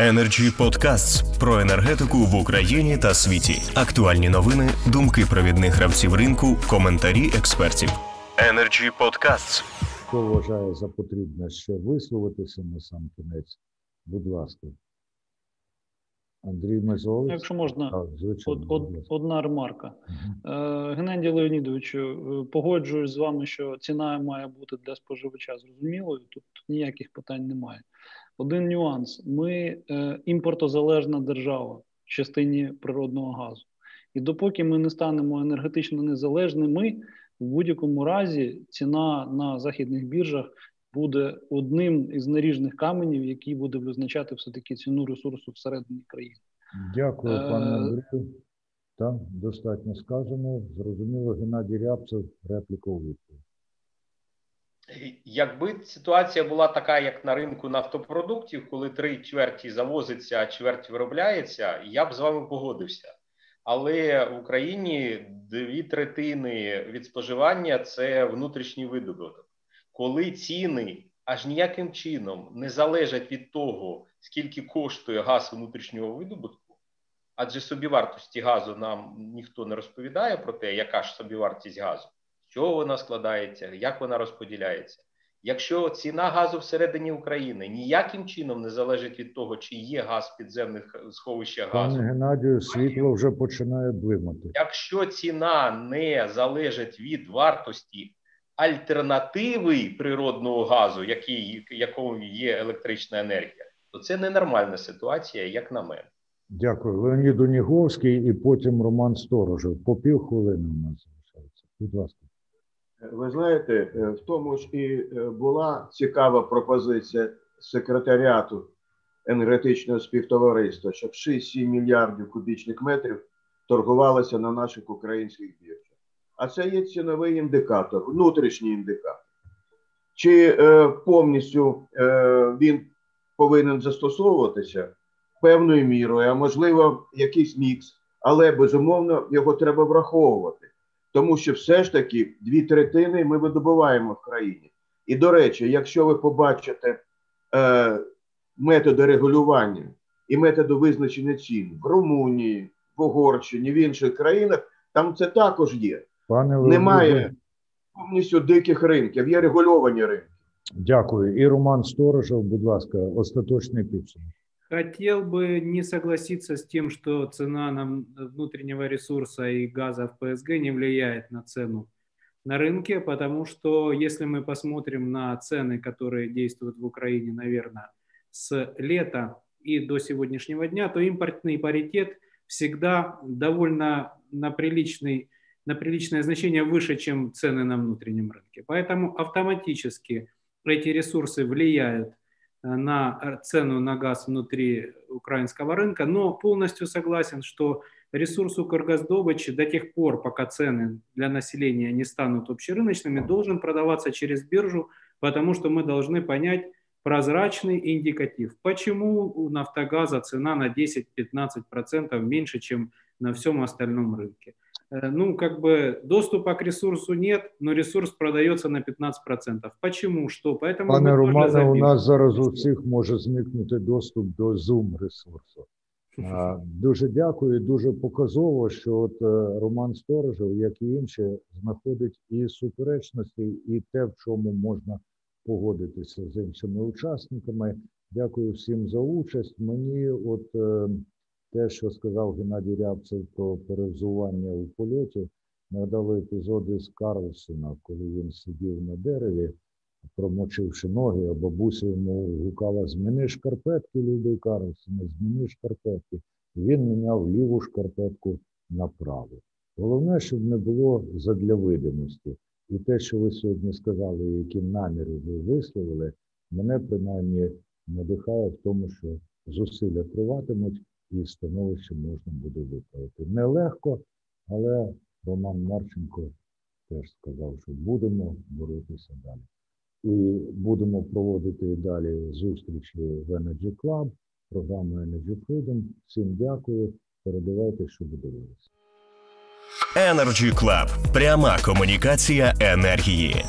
Energy Podcasts про енергетику в Україні та світі. Актуальні новини, думки провідних гравців ринку, коментарі експертів. Energy Podcasts. Хто вважає за потрібне ще висловитися на сам кінець? Будь ласка. Андрій Мезович. Якщо можна, Так, звичайно. од, од, одна ремарка. Е, Геннадій Леонідовичу, е, погоджуюсь з вами, що ціна має бути для споживача зрозумілою. Тут ніяких питань немає. Один нюанс: ми е, імпортозалежна держава в частині природного газу. І допоки ми не станемо енергетично незалежними, в будь-якому разі ціна на західних біржах буде одним із наріжних каменів, який буде визначати все таки ціну ресурсу всередині країни. Дякую, Е, пане Андрію. Так, достатньо сказано. Зрозуміло, Геннадій Рябцев, репліка у відповідь. Якби ситуація була така, як на ринку нафтопродуктів, коли три чверті завозиться, а чверть виробляється, я б з вами погодився. Але в Україні дві третини від споживання це внутрішній видобуток. Коли ціни аж ніяким чином не залежать від того, скільки коштує газ внутрішнього видобутку, адже собівартості газу нам ніхто не розповідає про те, яка ж собівартість газу чого вона складається, як вона розподіляється. Якщо ціна газу всередині України ніяким чином не залежить від того, чи є газ в підземних сховищах газу, Пане Геннадію, світло вже починає блимати. якщо ціна не залежить від вартості альтернативи природного газу, який, якому є електрична енергія, то це ненормальна ситуація, як на мене. Дякую. Леонід Уніговський і потім Роман Сторожев. По півхвилини у нас залишається. Будь ласка. Ви знаєте, е, в тому ж і е, була цікава пропозиція секретаріату енергетичного співтовариства, щоб 6-7 мільярдів кубічних метрів торгувалося на наших українських біржах. А це є ціновий індикатор, внутрішній індикатор. Чи е, повністю е, він повинен застосовуватися певною мірою, а можливо, якийсь мікс, але безумовно його треба враховувати тому що все ж таки дві третини ми видобуваємо в країні. І до речі, якщо ви побачите е, методи регулювання і методи визначення цін в Румунії, в Угорщині, в інших країнах, там це також є. Пане Немає повністю диких ринків, є регульовані ринки. Дякую. І Роман Сторожев, будь ласка, остаточний підсумок. Хотел бы не согласиться с тем, что цена на внутреннего ресурса и газа в ПСГ не влияет на цену на рынке, потому что если мы посмотрим на цены, которые действуют в Украине, наверное, с лета и до сегодняшнего дня, то импортный паритет всегда довольно на, приличный, на приличное значение выше, чем цены на внутреннем рынке. Поэтому автоматически эти ресурсы влияют на цену на газ внутри украинского рынка, но полностью согласен, что ресурс Укргаздобычи до тех пор, пока цены для населения не станут общерыночными, должен продаваться через биржу, потому что мы должны понять прозрачный индикатив. Почему у «Нафтогаза» цена на 10-15% меньше, чем на всем остальном рынке? ну, как бы доступа к ресурсу нет, но ресурс продается на 15%. Почему? Что? Поэтому Пане мы тоже Романе, у забили. нас зараз у всіх може зникнути доступ до Zoom ресурсу. А, Дуже дякую. і Дуже показово, що от е, Роман Сторожев, як і інші, знаходить і суперечності, і те, в чому можна погодитися з іншими учасниками. Дякую всім за участь. Мені, от е, те, що сказав Геннадій Рябцев про перевзування у польоті, нагадали епізоди з Карлсона, коли він сидів на дереві, промочивши ноги, а бабуся йому гукала зміни шкарпетки, любий Карлсона, зміни шкарпетки. Він міняв ліву шкарпетку на праву. Головне, щоб не було задля видимості. І те, що ви сьогодні сказали, які наміри ви висловили, мене принаймні надихає в тому, що зусилля триватимуть і становище можна буде виправити. Нелегко, але Роман Марченко теж сказав, що будемо боротися далі. І будемо проводити далі зустрічі в Energy Club, програму Energy Freedom. Всім дякую. Передавайте, що дивилися. Energy Club. Пряма комунікація енергії.